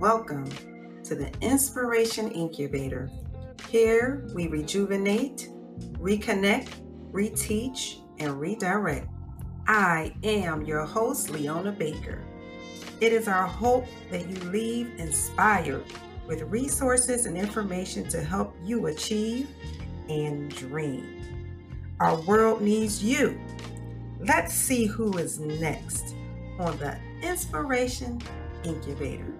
Welcome to the Inspiration Incubator. Here we rejuvenate, reconnect, reteach, and redirect. I am your host, Leona Baker. It is our hope that you leave inspired with resources and information to help you achieve and dream. Our world needs you. Let's see who is next on the Inspiration Incubator.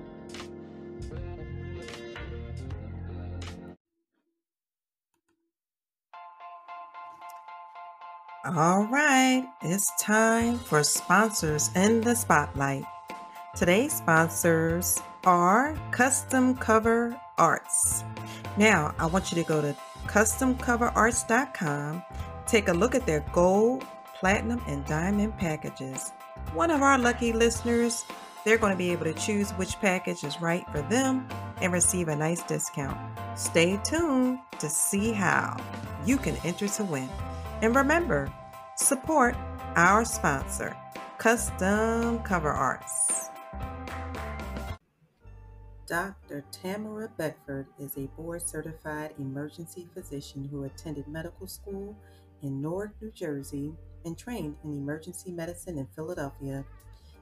All right, it's time for sponsors in the spotlight. Today's sponsors are Custom Cover Arts. Now, I want you to go to customcoverarts.com, take a look at their gold, platinum, and diamond packages. One of our lucky listeners, they're going to be able to choose which package is right for them and receive a nice discount. Stay tuned to see how you can enter to win. And remember, support our sponsor, Custom Cover Arts. Dr. Tamara Beckford is a board certified emergency physician who attended medical school in Newark, New Jersey, and trained in emergency medicine in Philadelphia.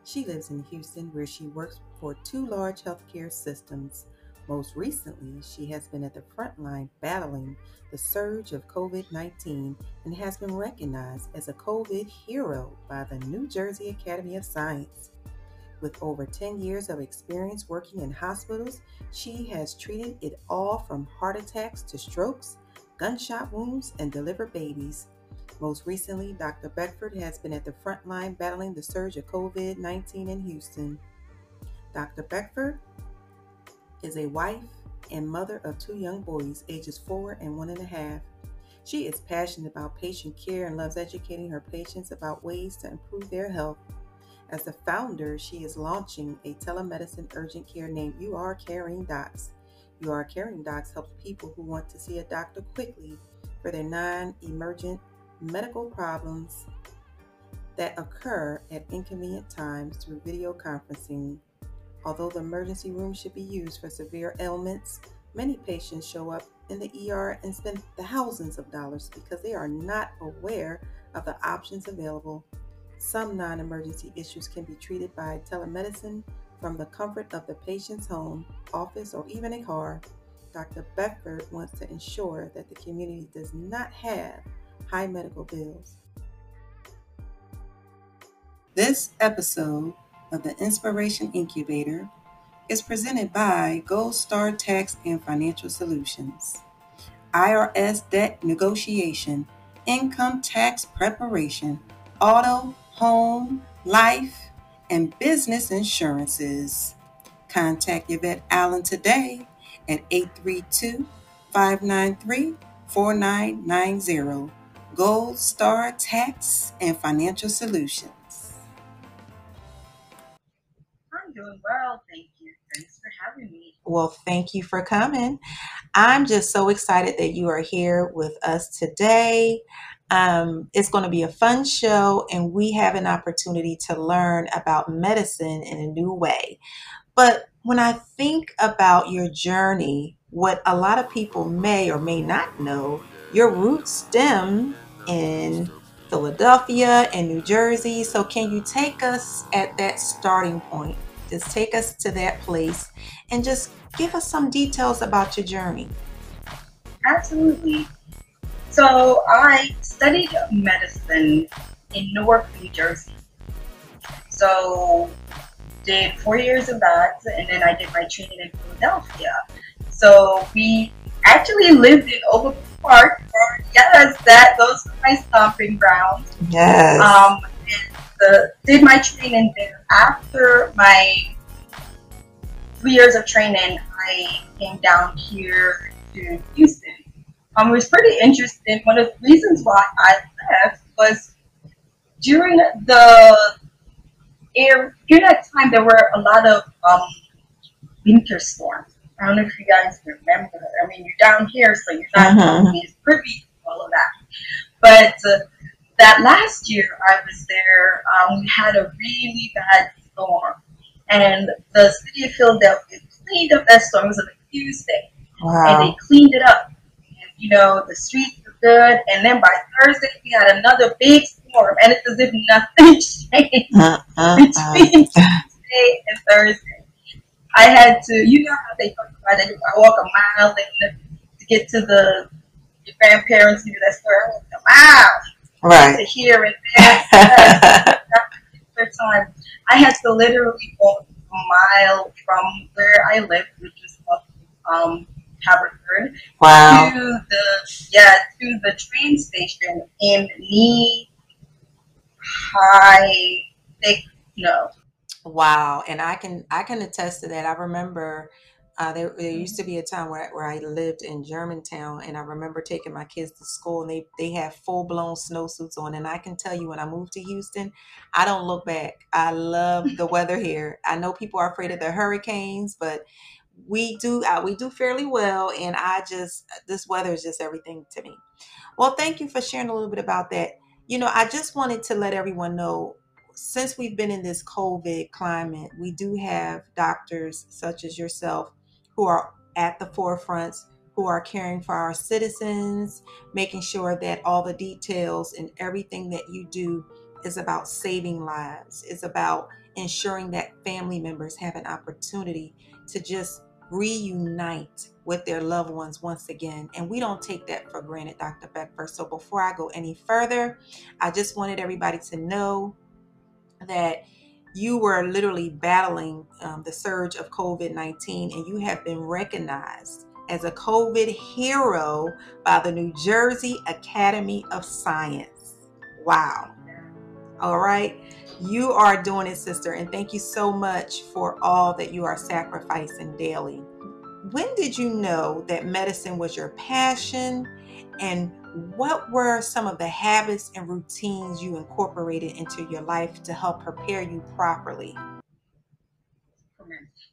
She lives in Houston, where she works for two large healthcare systems. Most recently, she has been at the front line battling the surge of COVID 19 and has been recognized as a COVID hero by the New Jersey Academy of Science. With over 10 years of experience working in hospitals, she has treated it all from heart attacks to strokes, gunshot wounds, and delivered babies. Most recently, Dr. Beckford has been at the front line battling the surge of COVID 19 in Houston. Dr. Beckford is a wife and mother of two young boys, ages four and one and a half. She is passionate about patient care and loves educating her patients about ways to improve their health. As the founder, she is launching a telemedicine urgent care named You Are Caring Docs. You Are Caring Docs helps people who want to see a doctor quickly for their non emergent medical problems that occur at inconvenient times through video conferencing. Although the emergency room should be used for severe ailments, many patients show up in the ER and spend thousands of dollars because they are not aware of the options available. Some non emergency issues can be treated by telemedicine from the comfort of the patient's home, office, or even a car. Dr. Beckford wants to ensure that the community does not have high medical bills. This episode of the Inspiration Incubator is presented by Gold Star Tax and Financial Solutions, IRS debt negotiation, income tax preparation, auto, home, life, and business insurances. Contact Yvette Allen today at 832 593 4990. Gold Star Tax and Financial Solutions. Doing well, thank you. Thanks for having me. Well, thank you for coming. I'm just so excited that you are here with us today. Um, it's going to be a fun show, and we have an opportunity to learn about medicine in a new way. But when I think about your journey, what a lot of people may or may not know, your roots stem in Philadelphia and New Jersey. So, can you take us at that starting point? Just take us to that place and just give us some details about your journey. Absolutely. So, I studied medicine in Newark, New Jersey. So, did four years of that, and then I did my training in Philadelphia. So, we actually lived in Overbrook Park. Yes, that those are my stomping grounds. Yes. Um, the, did my training there. After my three years of training, I came down here to Houston. Um, it was pretty interesting. One of the reasons why I left was during the air during that time there were a lot of um, winter storms. I don't know if you guys remember. I mean, you're down here, so you're not Mhm. as privy to all of that. But uh, that last year I was there, um, we had a really bad storm, and the city of Philadelphia cleaned up that storm. It was on a Tuesday. Wow. And they cleaned it up. And, you know, the streets were good. And then by Thursday, we had another big storm. And it's as if nothing changed Uh, uh, uh. between Tuesday and Thursday. I had to, you know how they talk about it. I walk a mile to get to the your grandparents who do that story. I walk a mile Right. to here and there. For time, I had to literally walk a mile from where I lived, which is up um, Haverford, wow. to the yeah to the train station in knee high thick snow. Wow, and I can I can attest to that. I remember uh, there, there used to be a time where, where I lived in Germantown, and I remember taking my kids to school, and they they had full blown snowsuits on. And I can tell you, when I moved to Houston, I don't look back. I love the weather here. I know people are afraid of the hurricanes, but we do uh, we do fairly well, and I just this weather is just everything to me. Well, thank you for sharing a little bit about that. You know, I just wanted to let everyone know since we've been in this COVID climate, we do have doctors such as yourself who are at the forefronts, who are caring for our citizens, making sure that all the details and everything that you do is about saving lives, is about ensuring that family members have an opportunity to just reunite with their loved ones once again. And we don't take that for granted, Dr. Beckford. So before I go any further, I just wanted everybody to know that you were literally battling um, the surge of COVID 19 and you have been recognized as a COVID hero by the New Jersey Academy of Science. Wow. All right. You are doing it, sister. And thank you so much for all that you are sacrificing daily. When did you know that medicine was your passion? And what were some of the habits and routines you incorporated into your life to help prepare you properly?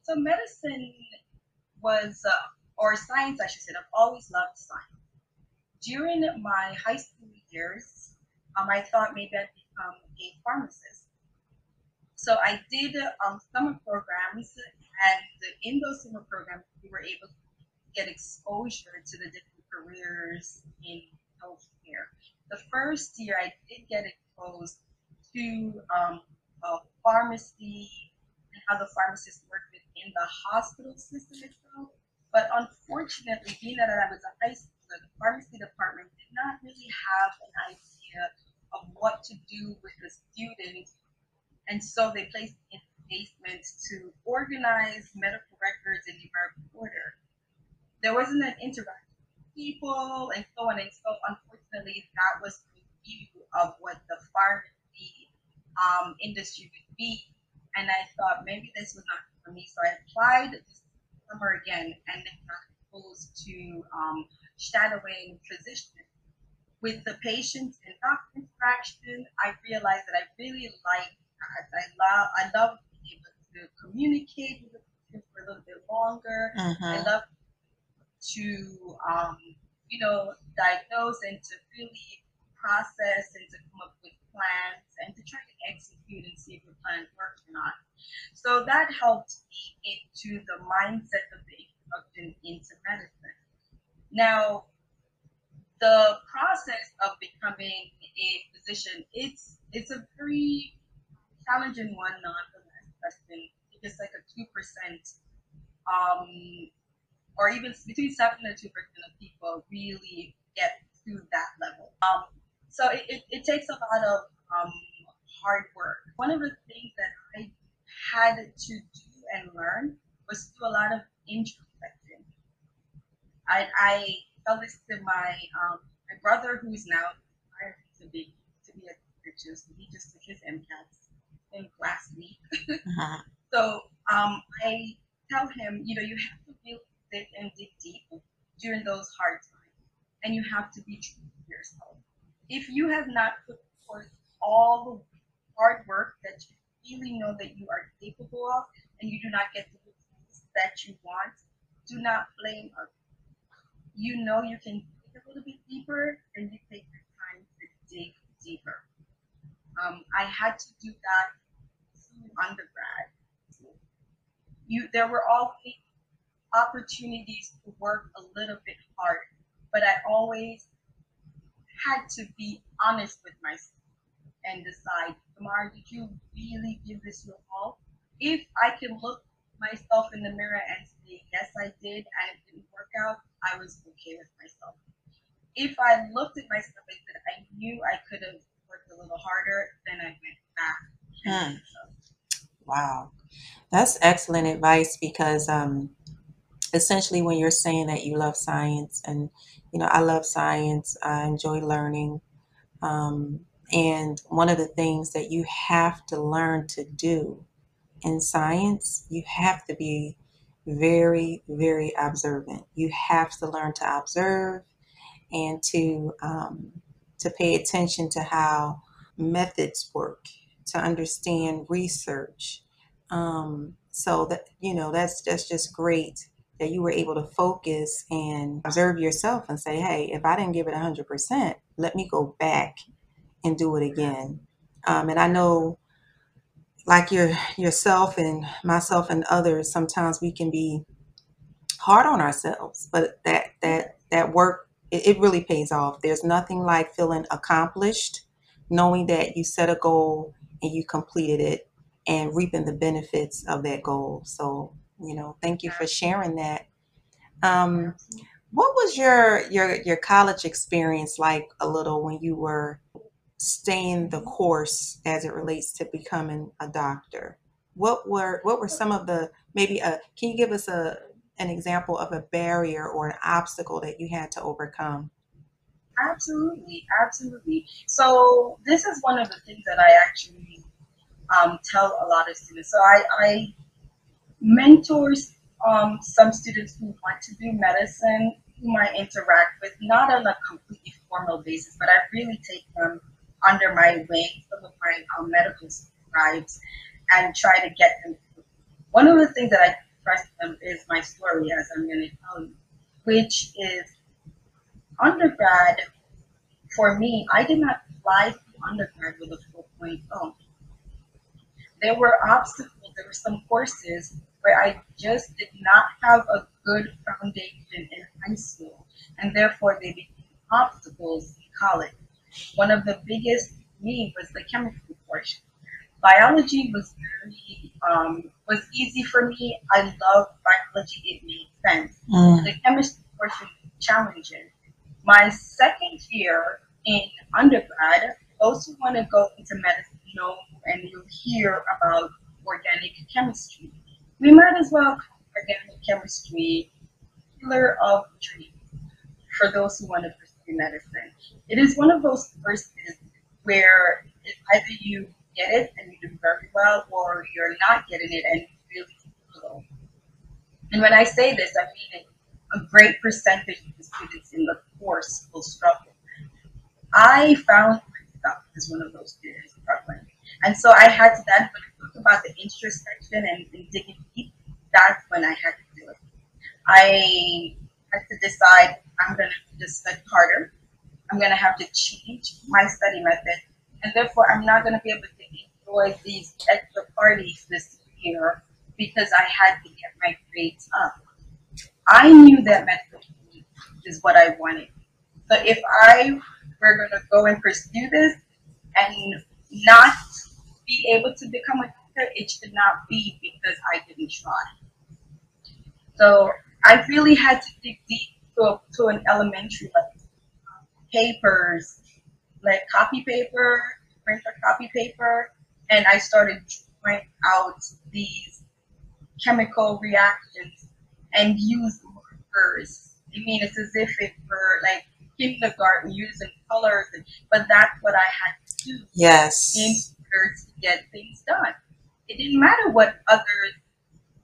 So medicine was, uh, or science, I should say. I've always loved science. During my high school years, um, I thought maybe I'd become a pharmacist. So I did um, summer programs, and in those summer programs, we were able to get exposure to the different careers in healthcare. The first year, I did get exposed to um, pharmacy and how the pharmacists work within the hospital system itself. But unfortunately, being that I was a high school, the pharmacy department did not really have an idea of what to do with the students. And so they placed in the basement to organize medical records in numerical order. There wasn't an interaction people and so on and so unfortunately that was the view of what the pharmacy um, industry would be. And I thought maybe this was not for me. So I applied this summer again and then got exposed to um, shadowing physicians. With the patients and doctor interaction, I realized that I really like that. I love I love being able to communicate with the patient for a little bit longer. I Mm-hmm. love to um, you know diagnose and to really process and to come up with plans and to try to execute and see if the plan works or not. So that helped me into the mindset of the introduction into medicine. Now, the process of becoming a physician, it's it's a very challenging one nonetheless. That's been it's like a two percent um or even between seven and two percent of people really get to that level. Um so it, it, it takes a lot of um hard work. One of the things that I had to do and learn was to do a lot of introspection. I, I tell this to my um, my brother who's now retired to be to be a teacher. So he just took his MCATs I think last week. Mhm. So um, I tell him, you know, you have sit and dig deep during those hard times, and you have to be true to yourself. If you have not put forth all the hard work that you really know that you are capable of, and you do not get the results that you want, do not blame others. You know you can dig a little bit deeper, and you take your time to dig deeper. Um, I had to do that through undergrad you there were always opportunities to work a little bit hard, but I always had to be honest with myself and decide, Tamara, did you really give this your all? If I can look myself in the mirror and say, yes, I did, and it didn't work out, I was okay with myself. If I looked at myself and said, I knew I could have worked a little harder, then I went back. Hmm. Wow. That's excellent advice because um, essentially when you're saying that you love science and you know i love science i enjoy learning um, and one of the things that you have to learn to do in science you have to be very very observant. You have to learn to observe and to um, to pay attention to how methods work to understand research. Um, so that you know that's that's just great that you were able to focus and observe yourself and say, hey, if I didn't give it 100%, let me go back and do it again. Um, and I know, like your yourself and myself and others, sometimes we can be hard on ourselves, but that that that work it, it really pays off. There's nothing like feeling accomplished, knowing that you set a goal and you completed it, and reaping the benefits of that goal. So you know, thank you for sharing that. Um, what was your your your college experience like a little when you were staying the course as it relates to becoming a doctor? What were what were some of the maybe a can you give us a an example of a barrier or an obstacle that you had to overcome? Absolutely, absolutely. So this is one of the things that I actually um, tell a lot of students. So I, I mentors um, some students who want to do medicine, whom I interact with, not on a completely formal basis, but I really take them under my wing, some of my um, medical scribes, and try to get them. One of the things that I trust them is my story, as I'm going to tell you, which is undergrad. For me, I did not fly through undergrad with a 4.0. There were obstacles. There were some courses where I just did not have a good foundation in high school, and therefore they became obstacles in college. One of the biggest me was the chemistry portion. Biology was very um, was easy for me. I love biology; it made sense. Mm. The chemistry portion was challenging. My second year in undergrad, those who want to go into medicine know and you'll hear about organic chemistry we might as well call organic chemistry pillar of dream for those who want to pursue medicine. It is one of those courses where either you get it and you do very well, or you're not getting it and you really struggle. And when I say this, I mean a great percentage of the students in the course will struggle. I found myself as one of those students struggling. And so I had to then talk about the introspection and, and digging deep, that's when I had to do it. I had to decide I'm going to just study harder. I'm going to have to change my study method. And therefore, I'm not going to be able to enjoy these extra parties this year because I had to get my grades up. I knew that medical is what I wanted. So if I were going to go and pursue this and not be able to become a doctor, it should not be because I didn't try. So I really had to dig deep to, a, to an elementary level. Papers, like copy paper, printer copy paper, and I started drawing out these chemical reactions and use markers. I mean, it's as if it were like kindergarten using colors, but that's what I had to do. Yes. In to get things done. It didn't matter what others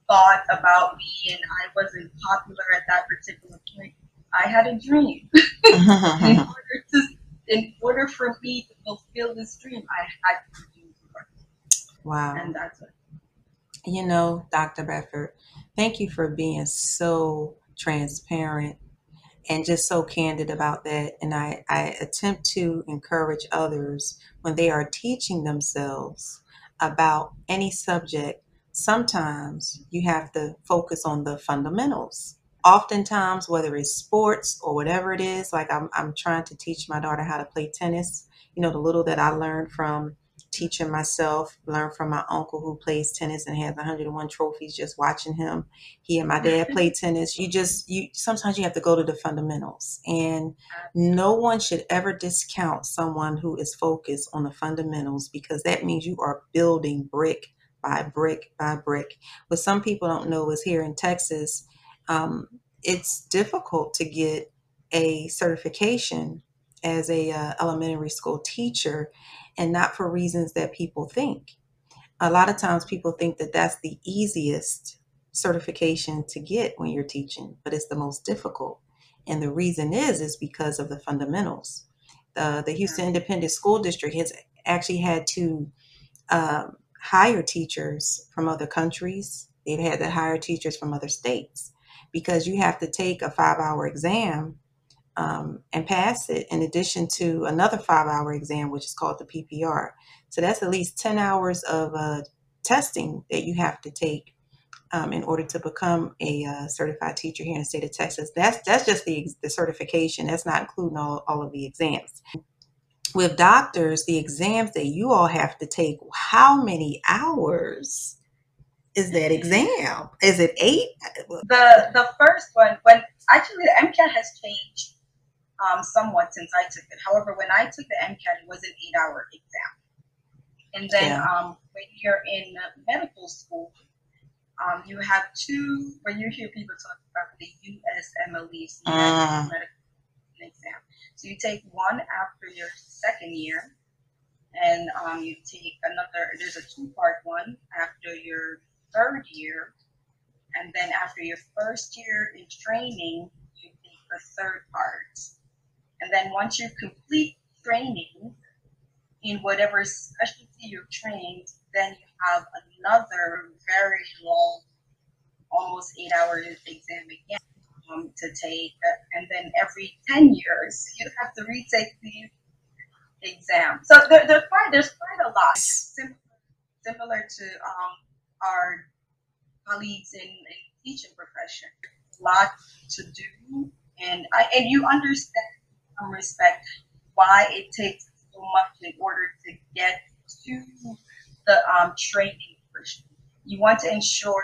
thought about me and I wasn't popular at that particular point. I had a dream. in mm-hmm. order to in order for me to fulfill this dream, I had to do more. Wow. And that's it. You know, Dr. Beckford, thank you for being so transparent and just so candid about that. And I, I attempt to encourage others when they are teaching themselves about any subject sometimes you have to focus on the fundamentals. Oftentimes, whether it's sports or whatever it is, like I'm, I'm trying to teach my daughter how to play tennis. You know, the little that I learned from teaching myself, learned from my uncle who plays tennis and has 101 trophies just watching him. He and my dad play tennis. You just you sometimes you have to go to the fundamentals. And no one should ever discount someone who is focused on the fundamentals because that means you are building brick by brick by brick. What some people don't know is here in Texas, um, it's difficult to get a certification as a uh, elementary school teacher and not for reasons that people think. A lot of times people think that that's the easiest certification to get when you're teaching, but it's the most difficult. And the reason is is because of the fundamentals. The the Houston Independent School District has actually had to um, hire teachers from other countries. They've had to hire teachers from other states because you have to take a five hour exam um, and pass it in addition to another five hour exam, which is called the PPR. So that's at least 10 hours of uh, testing that you have to take um, in order to become a uh, certified teacher here in the state of Texas. That's that's just the, the certification. That's not including all, all of the exams. With doctors, the exams that you all have to take, how many hours is that exam? Is it eight? The the first one, when actually the MCAT has changed um, somewhat since I took it. However, when I took the MCAT, it was an eight hour exam. And then yeah. um, when you're in medical school, um, you have two, when you hear people talk about the USMLE, so you uh. medical exam. So you take one after your second year, and um, you take another, there's a two part one after your third year, and then after your first year in training, you take the third part. And then once you complete training in whatever specialty you're trained, then you have another very long, almost eight hour exam again um, to take. And then every 10 years, you have to retake the exam. So there, there's, quite, there's quite a lot. It's similar, similar to um, our colleagues in, in teaching profession. A lot to do. And, I, and you understand some respect why it takes so much in order to get to the um, training portion. You want to ensure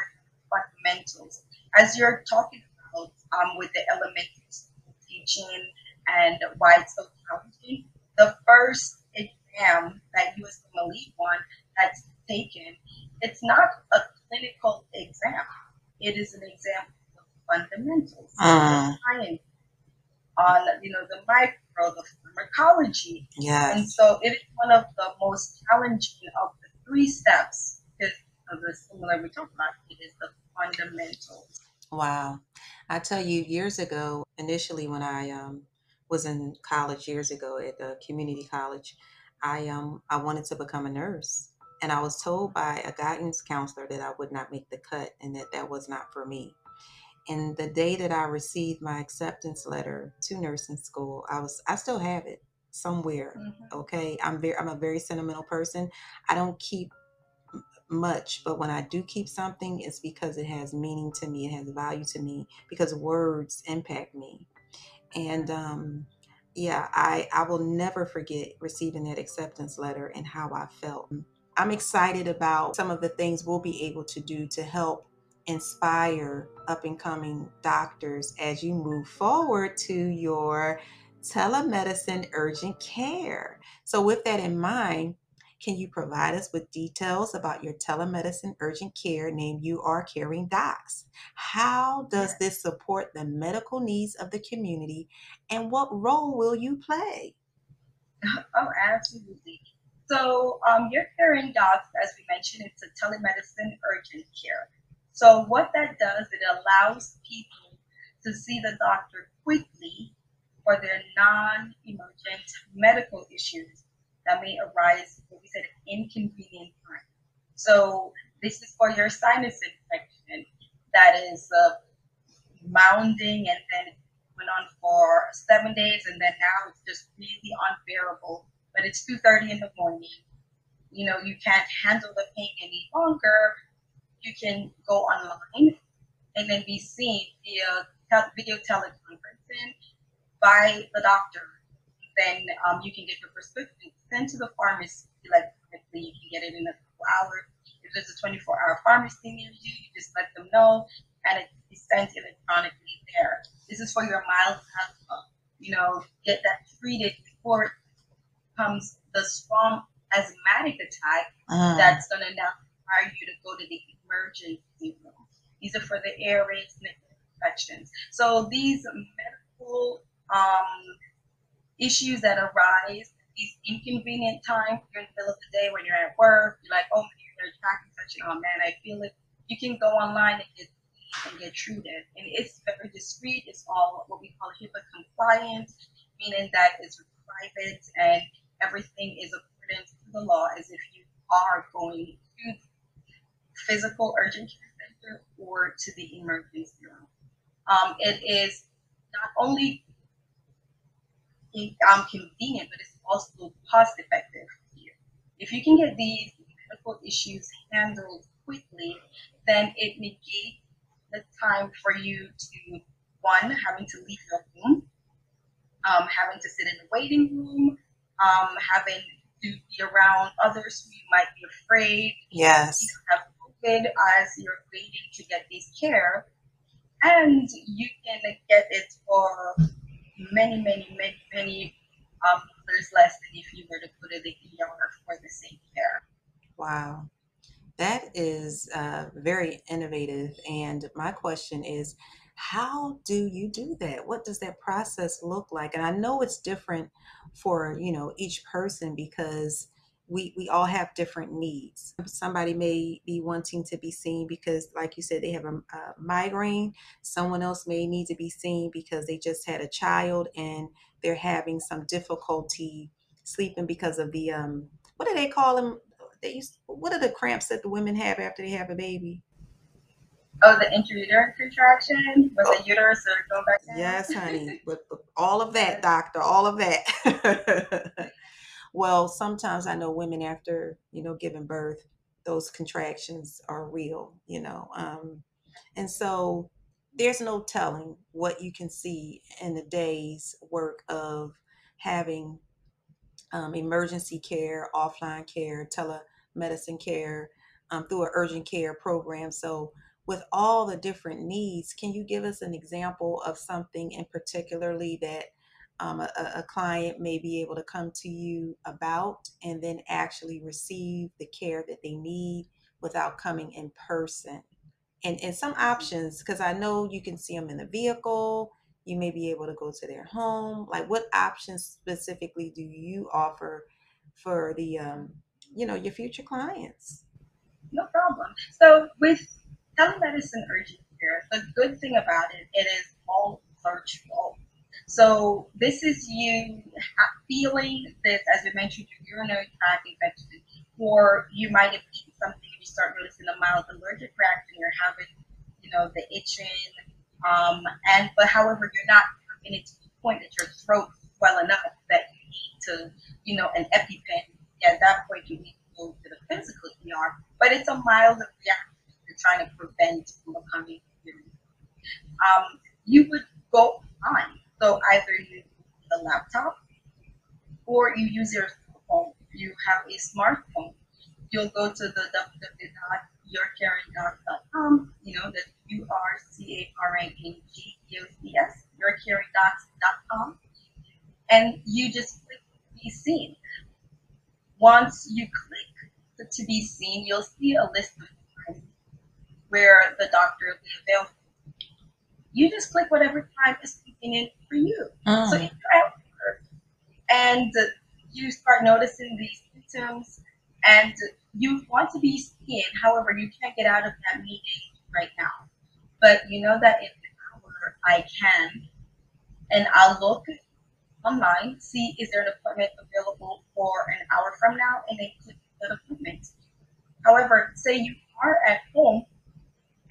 fundamentals. As you're talking about um, with the elementary school teaching and why it's so challenging, the first exam that USMLE one that's taken, it's not a clinical exam. It is an exam of fundamentals, uh. science, on you know the micro, the pharmacology. Yes. And so it is one of the most challenging of the three steps because of the similar we talked about. It is the fundamentals. Wow. I tell you, years ago, initially when I um, was in college years ago at a community college, I um I wanted to become a nurse, and I was told by a guidance counselor that I would not make the cut and that that was not for me. And the day that I received my acceptance letter to nursing school, I was I still have it somewhere. Mm-hmm. Okay, I'm very I'm a very sentimental person. I don't keep much, but when I do keep something, it's because it has meaning to me. It has value to me because words impact me. And um, yeah, I I will never forget receiving that acceptance letter and how I felt. I'm excited about some of the things we'll be able to do to help inspire up and coming doctors as you move forward to your telemedicine urgent care. So, with that in mind, can you provide us with details about your telemedicine urgent care named You Are Caring Docs? How does this support the medical needs of the community and what role will you play? Oh, absolutely. So, um, Your Caring Docs, as we mentioned, it's a telemedicine urgent care. So what that does, it allows people to see the doctor quickly for their non-emergent medical issues that may arise, what we said, at inconvenient time. So this is for your sinus infection that is uh, mounding and then went on for seven days and then now it's just really unbearable. But it's 2.30 in the morning. You know, you can't handle the pain any longer you can go online and then be seen via video teleconferencing by the doctor. Then um, you can get your prescription sent to the pharmacy electronically. You can get it in a couple hours. If there's a 24-hour pharmacy near you, you just let them know, and it's sent electronically there. This is for your mild asthma. You know, get that treated before it comes the strong asthmatic attack uh. that's going to now require you to go to the emergency room. These are for the airways infections. So these medical um, issues that arise, these inconvenient times during the middle of the day when you're at work, you're like, oh, you're track infection. Oh man, I feel it. You can go online and get and get treated, and it's very discreet. It's all what we call HIPAA compliant, meaning that it's private and everything is according to the law as if you are going to physical urgent care center or to the emergency room. Um, it is not only um, convenient, but it's also cost effective you. If you can get these medical issues handled quickly, then it negates the time for you to, one, having to leave your home, um, having to sit in the waiting room, um, having to be around others who you might be afraid. Yes. You have As you're waiting to get this care. And you can get it for many, many, many, many um, dollars less than if you were to go to the ER for the same care. Wow. That is uh, very innovative. And my question is, how do you do that? What does that process look like? And I know it's different for you know each person because we we all have different needs. Somebody may be wanting to be seen because, like you said, they have a, a, migraine. Someone else may need to be seen because they just had a child and they're having some difficulty sleeping because of the um. What do they call them? They used. What are the cramps that the women have after they have a baby? Oh, the intrauterine contraction was oh. the uterus or go back down? Yes, honey. but, but all of that, doctor, all of that. well, sometimes I know women after, you know, giving birth, those contractions are real, you know. Um, and so there's no telling what you can see in the day's work of having um, emergency care, offline care, telemedicine care um, through an urgent care program. So with all the different needs, can you give us an example of something in particularly that um, a, a, client may be able to come to you about and then actually receive the care that they need without coming in person? And, and some options, because I know you can see them in the vehicle, you may be able to go to their home. Like, what options specifically do you offer for the, um, you know, your future clients? No problem. So, with telemedicine urgent care, the good thing about it, it is all virtual. So this is you feeling this, as we mentioned, your urinary tract infection, or you might have eaten something and you start noticing a mild allergic reaction. You're having, you know, the itching, um, and but however, you're not it to the point that your throat well enough that you need to, you know, an EpiPen. At that point, you need to go to the physical ER. But it's a mild reaction You're trying to prevent from becoming um, you would go on. So either you use a laptop or you use your phone. You have a smartphone. You'll go to the www.yourcaringdocs.com, you know, the U R C A R A N G O C S, yourcaringdocs.com, and you just click be seen. Once you click to be seen, you'll see a list of times where the doctor will be available. You just click whatever time is convenient for you. Mm. So you're at work and you start noticing these symptoms and you want to be seen, however, you can't get out of that meeting right now. But you know that in an hour I can, and I'll look online, see is there an appointment available for an hour from now, and then click that appointment. However, say you are at home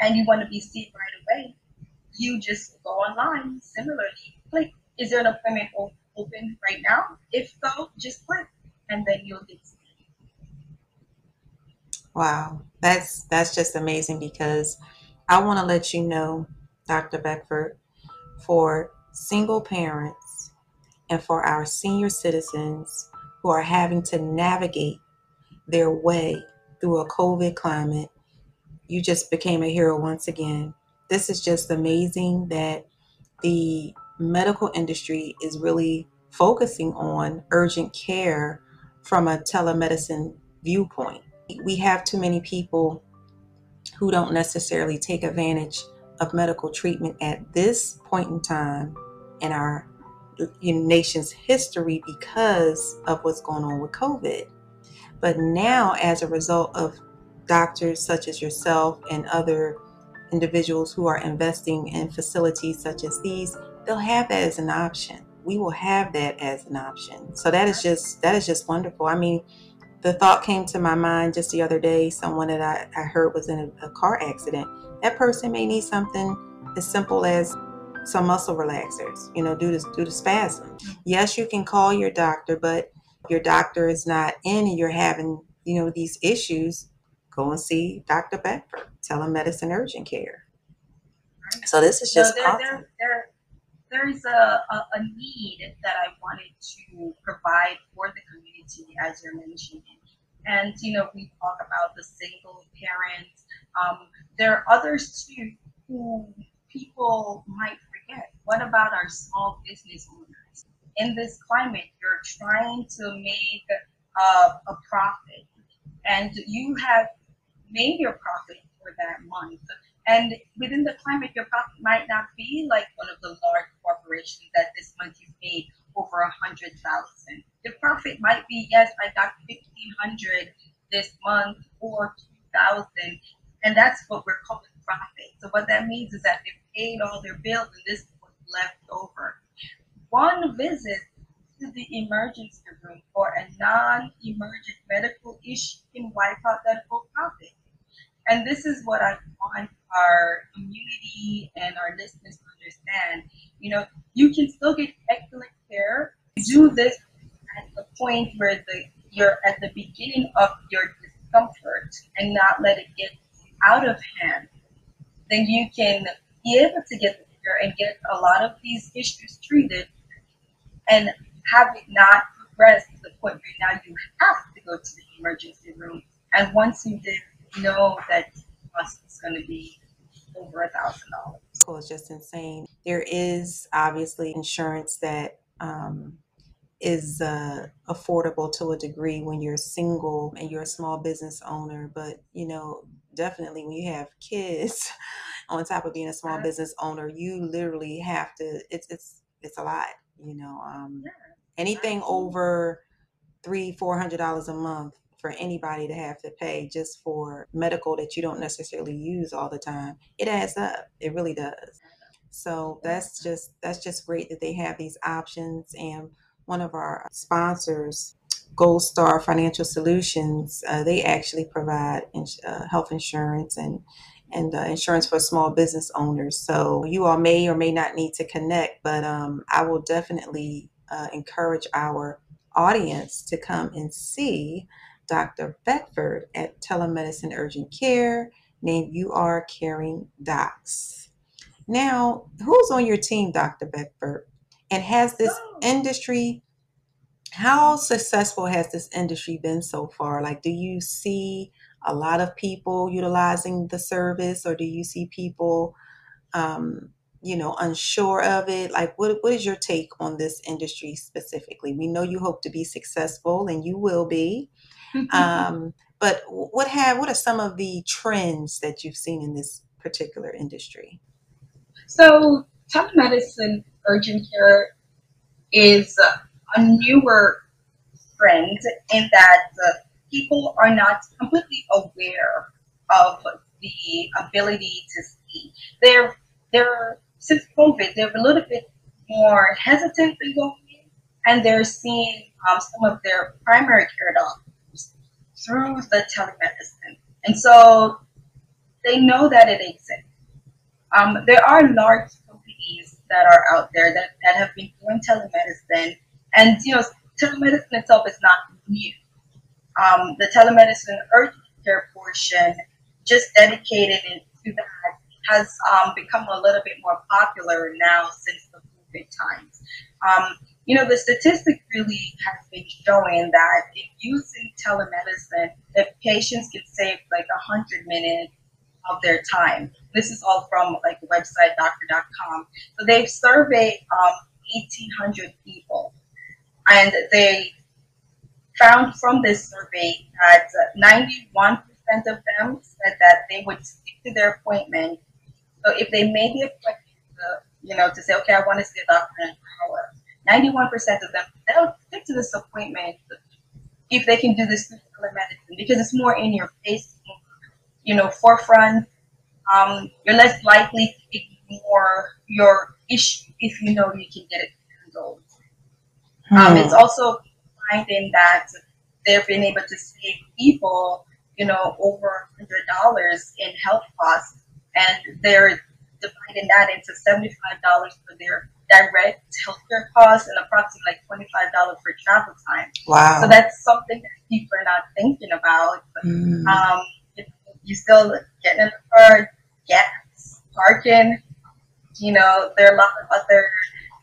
and you want to be seen right away, you just go online. Similarly, click, is there an appointment open right now? If so, just click, and then you'll get. Wow, that's that's just amazing because I want to let you know, Dr. Beckford, for single parents and for our senior citizens who are having to navigate their way through a COVID climate, you just became a hero once again. This is just amazing that the medical industry is really focusing on urgent care from a telemedicine viewpoint. We have too many people who don't necessarily take advantage of medical treatment at this point in time in our nation's history because of what's going on with COVID. But now, as a result of doctors such as yourself and other individuals who are investing in facilities such as these, they'll have that as an option. We will have that as an option. So that is just that is just wonderful. I mean, the thought came to my mind just the other day. Someone that I, I heard was in a, a car accident. That person may need something as simple as some muscle relaxers, you know, due to due to spasm. Yes, you can call your doctor, but your doctor is not in and you're having, you know, these issues, go and see Dr. Beckford, telemedicine urgent care. So this is just so there, awesome. there, there, there's a, a, a, need that I wanted to provide for the community, as you're mentioning. And, you know, we talk about the single parents. Um, there are others too who people might forget. What about our small business owners? In this climate, you're trying to make uh, a profit and you have made your profit for that month. And within the climate, your profit might not be like one of the large corporations that this month you've made over a hundred thousand. The profit might be yes, I got fifteen hundred this month or two thousand, and that's what we're calling profit. So what that means is that they paid all their bills and this was left over. One visit to the emergency room for a non-emergent medical issue can wipe out that whole profit. And this is what I want our community and our listeners to understand. You know, you can still get excellent care. Do this at the point where the you're at the beginning of your discomfort and not let it get out of hand. Then you can be able to get the care and get a lot of these issues treated and have it not progress to the point where now you have to go to the emergency room. And once you did know that cost is going to be over a thousand dollars. It's just insane. There is obviously insurance that um, is uh, affordable to a degree when you're single and you're a small business owner, but you know, definitely when you have kids, on top of being a small business owner, you literally have to. It's it's it's a lot. You know, um, anything over three four hundred dollars a month for anybody to have to pay just for medical that you don't necessarily use all the time. It adds up. It really does. So that's just that's just great that they have these options. And one of our sponsors gold star financial solutions uh, they actually provide uh, health insurance and and uh, insurance for small business owners. So you all may or may not need to connect but um, i will definitely uh, encourage our audience to come and see Dr. Beckford at Telemedicine Urgent Care, named You Are Caring Docs. Now, who's on your team, Dr. Beckford? And has this oh. industry, how successful has this industry been so far? Like, do you see a lot of people utilizing the service, or do you see people, um, you know, unsure of it? Like, what, what is your take on this industry specifically? We know you hope to be successful, and you will be. um, but what have what are some of the trends that you've seen in this particular industry? So telemedicine urgent care is a newer trend in that people are not completely aware of the ability to see. They're they're since COVID, they're a little bit more hesitant than going in, and they're seeing um, some of their primary care doctors through the telemedicine. And so they know that it exists. Um, there are large companies that are out there that, that have been doing telemedicine. And, you know, telemedicine itself is not new. Um, the telemedicine urgent healthcare portion, just dedicated to that, has um, become a little bit more popular now since the COVID times. You know, the statistic really has been showing that if using telemedicine, that patients can save like 100 minutes of their time. This is all from like website doctor.com. So they've surveyed um, 1,800 people, and they found from this survey that 91% of them said that they would stick to their appointment. So if they made the appointment, uh, you know, to say, okay, I want to see a doctor in an hour, 91% of them, they'll stick to this appointment if they can do this through telemedicine because it's more in your face, you know, forefront. Um, you're less likely to ignore your issue if you know you can get it handled. Hmm. Um, it's also finding that they've been able to save people, you know, over $100 in health costs, and they're dividing that into $75 for their direct healthcare costs and approximately like $25 for travel time. Wow. So that's something that people are not thinking about. Mm. Um, you still getting in the car, gas, parking, you know, there are a lot of other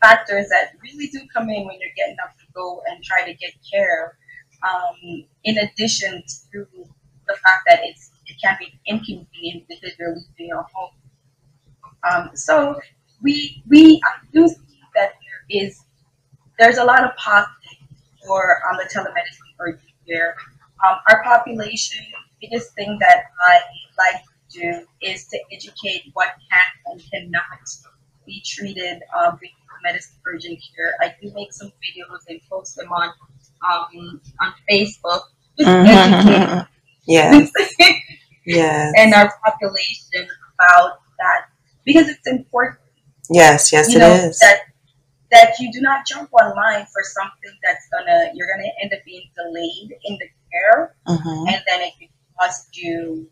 factors that really do come in when you're getting up to go and try to get care. Um, in addition to the fact that it's it can be inconvenient because you're leaving your home. Um, so we we I do see that there is there's a lot of positive for um, the telemedicine urgent care. Um, our population, biggest thing that I like to do is to educate what can and cannot be treated um, with medicine urgent care. I do make some videos and post them on um, on Facebook. Mm-hmm. Yes. yes. And our population about that because it's important Yes, yes, you it know, is. That that you do not jump online for something that's gonna you're gonna end up being delayed in the care, mm-hmm. and then it could cost you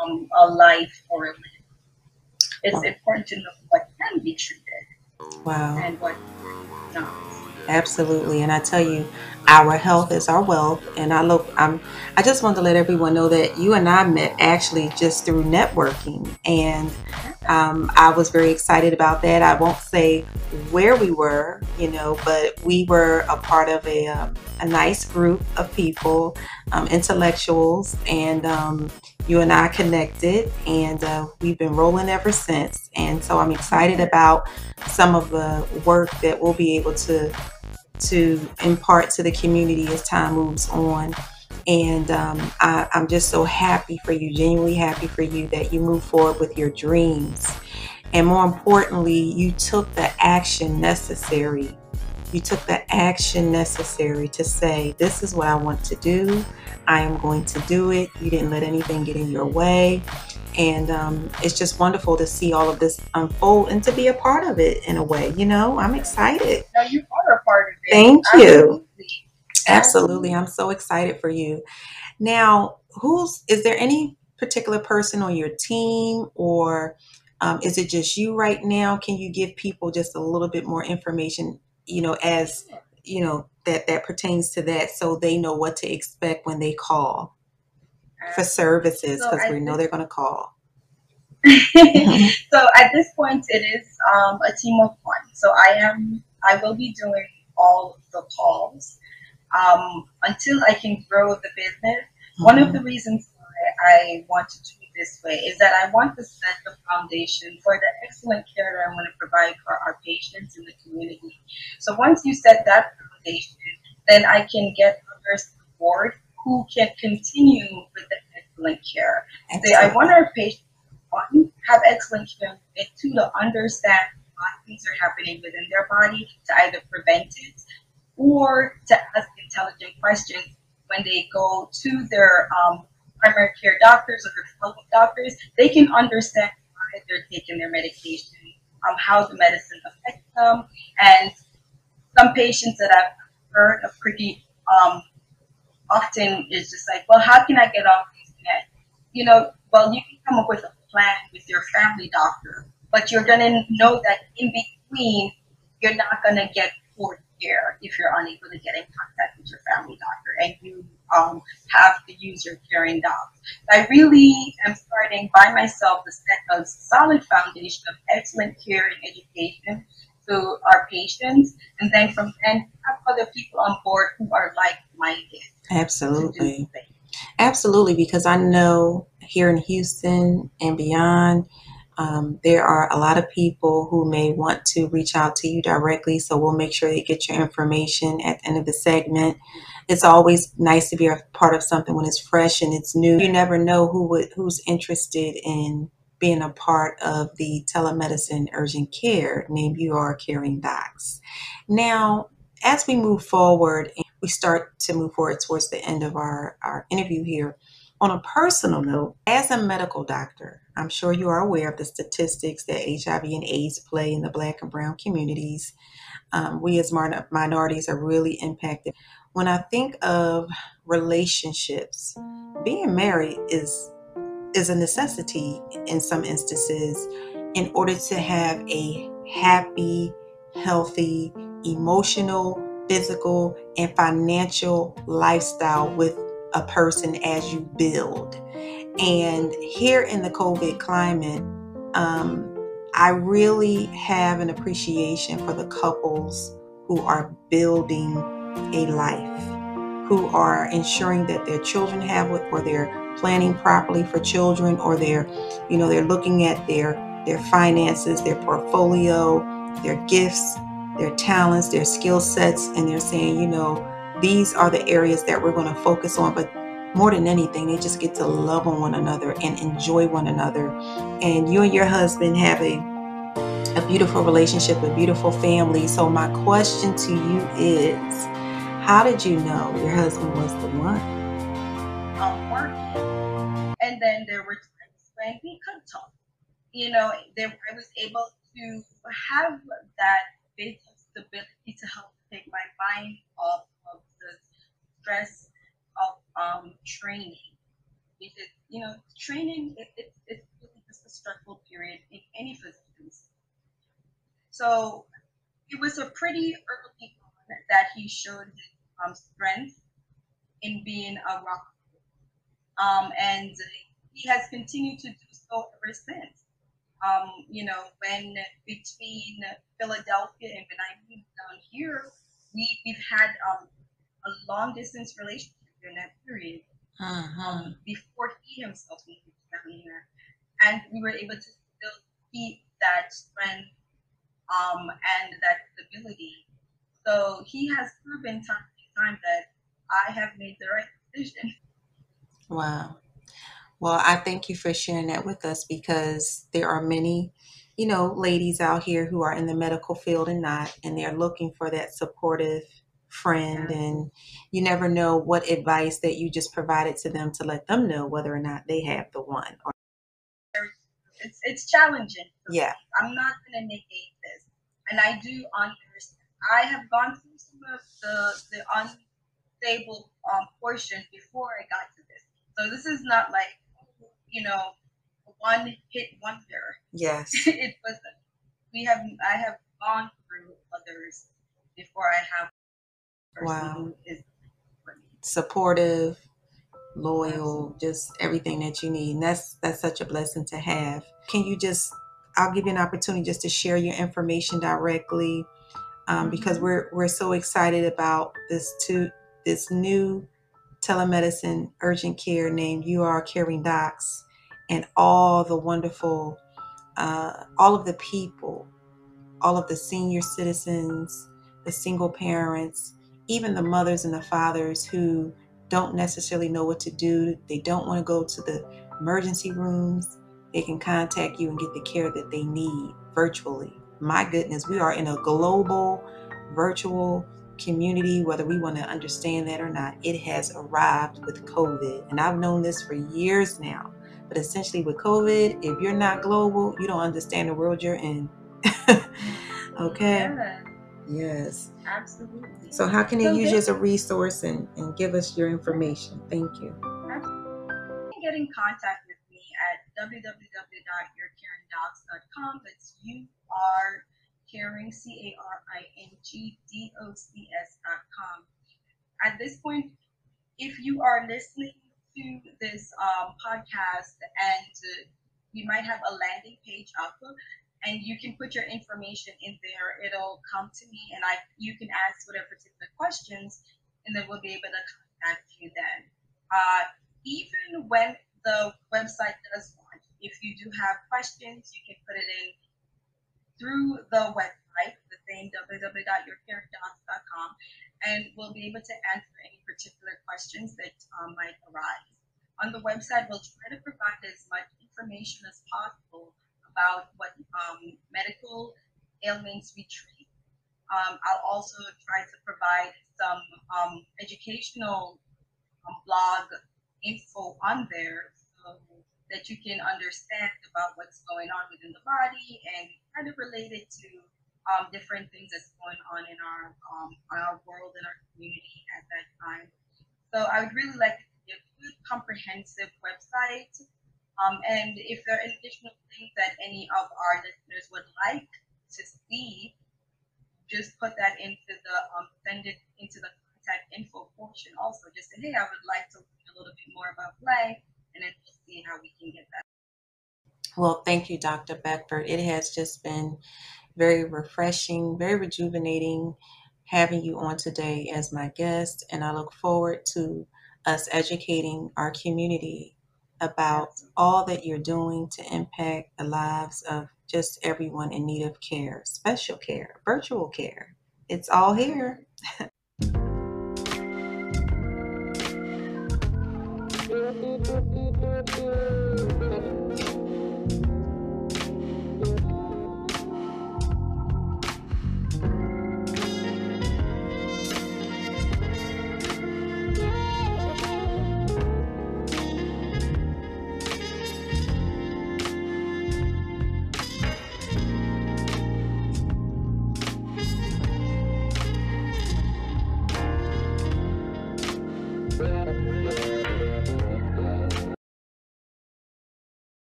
um, a life or a. It's important to know what can be treated. Wow. And what not. Absolutely, and I tell you, our health is our wealth. And I look, I'm, I just want to let everyone know that you and I met actually just through networking, and um, I was very excited about that. I won't say where we were, you know, but we were a part of a, um, a nice group of people, um, intellectuals, and um, you and I connected, and uh, we've been rolling ever since. And so I'm excited about some of the work that we'll be able to to impart to the community as time moves on. And um, I, I'm just so happy for you, genuinely happy for you that you move forward with your dreams. And more importantly, you took the action necessary. You took the action necessary to say, This is what I want to do. I am going to do it. You didn't let anything get in your way. And um, it's just wonderful to see all of this unfold and to be a part of it in a way. You know, I'm excited. No, you are a part of it. Thank you. Absolutely. I'm so excited for you. Now, who's is there any particular person on your team or um, is it just you right now? Can you give people just a little bit more information, you know, as you know, that that pertains to that so they know what to expect when they call for services because so we know they're going to call. so at this point, it is um, a team of one. So I am, I will be doing all the calls um, until I can grow the business. Mm-hmm. One of the mm-hmm. reasons why I want to do it this way is that I want to set the foundation for the excellent care that I'm going to provide for our patients in the community. So once you set that foundation, then I can get others on board who can continue with the excellent care. Say, I want our patients one have excellent care, and two to understand why things are happening within their body to either prevent it or to ask intelligent questions when they go to their um, primary care doctors or their public doctors. They can understand why they're taking their medication, um, how the medicine affects them, and some patients that I've heard of pretty um, often is just like, well, how can I get off these meds? You know, well, you can come up with a plan with your family doctor, but you're going to know that in between, you're not going to get care if you're unable to get in contact with your family doctor and you um, have to use UR Caring Docs. I really am starting by myself to set a solid foundation of excellent care and education to our patients, and then from then have other people on board who are like-minded. Absolutely. Absolutely, because I know here in Houston and beyond, um, there are a lot of people who may want to reach out to you directly, so we'll make sure they get your information at the end of the segment. It's always nice to be a part of something when it's fresh and it's new. You never know who would who's interested in being a part of the telemedicine urgent care named You Are Caring Docs. Now, as we move forward and we start to move forward towards the end of our, our interview here, on a personal note, as a medical doctor, I'm sure you are aware of the statistics that HIV and AIDS play in the Black and Brown communities. Um, we as minorities are really impacted. When I think of relationships, being married is is a necessity in some instances in order to have a happy, healthy, emotional, physical, and financial lifestyle with a person as you build. And here in the COVID climate, um, I really have an appreciation for the couples who are building a life, who are ensuring that their children have what, or they're planning properly for children, or they're, you know, they're looking at their their finances, their portfolio, their gifts, their talents, their skill sets, and they're saying, you know, these are the areas that we're going to focus on. But more than anything, they just get to love on one another and enjoy one another. And you and your husband have a a beautiful relationship, a beautiful family. So my question to you is, how did you know your husband was the one? Um, working, and then there were times when we could talk. You know, I was able to have that base of stability to help take my mind off of the stress um, training. Because, you know, training, it, it, it's really just a stressful period in any physician's. So it was a pretty early on that he showed his um, strength in being a rock. Um, and he has continued to do so ever since. Um, you know, when between Philadelphia and Benin down here, we, we've had um, a long distance relationship that period uh-huh. um, before he himself moved down here. And we were able to still keep that strength um, and that stability. So he has proven time and time that I have made the right decision. Wow. Well, I thank you for sharing that with us because there are many, you know, ladies out here who are in the medical field and not, and they're looking for that supportive friend and you never know what advice that you just provided to them to let them know whether or not they have the one or it's it's challenging. Yeah. I'm not going to negate this and i do understand. I have gone through some of the the unstable um, portions before i got to this. So this is not like you know one hit wonder. Yes. It was we have i have gone through others before i have wow. supportive, loyal, just everything that you need. And that's that's such a blessing to have. Can you just I'll give you an opportunity just to share your information directly um, because mm-hmm. we're we're so excited about this to this new telemedicine urgent care named You Are Caring Docs and all the wonderful uh, all of the people, all of the senior citizens, the single parents, even the mothers and the fathers who don't necessarily know what to do, they don't want to go to the emergency rooms, they can contact you and get the care that they need virtually. My goodness, we are in a global virtual community, whether we want to understand that or not. It has arrived with COVID. And I've known this for years now. But essentially, with COVID, if you're not global, you don't understand the world you're in. okay? Yeah. Yes. Absolutely. So how can they so use you as a resource and, and give us your information? Thank you. Absolutely. Get in contact with me at www.urcaringdocs.com. That's U R caring, C A R I N G D O C S.com. At this point, if you are listening to this um, podcast and uh, we might have a landing page up and you can put your information in there. It'll come to me and I you can ask whatever particular questions and then we'll be able to contact you then. Uh, even when the website does launch, if you do have questions, you can put it in through the website, the same www.yourcaredocs.com, and we'll be able to answer any particular questions that um, might arise. On the website, we'll try to provide as much information as possible about what um, medical ailments we treat. Um, I'll also try to provide some um, educational um, blog info on there so that you can understand about what's going on within the body and kind of related to um, different things that's going on in our um, our world and our community at that time. So I would really like to be a comprehensive website. Um, and if there are additional things that any of our listeners would like to see, just put that into the um, send it into the contact info portion also. Just say, hey, I would like to learn a little bit more about blank, and then we'll see how we can get that. Well, thank you, Dr. Beckford. It has just been very refreshing, very rejuvenating having you on today as my guest, and I look forward to us educating our community about all that you're doing to impact the lives of just everyone in need of care, special care, virtual care. It's all here.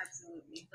Absolutely.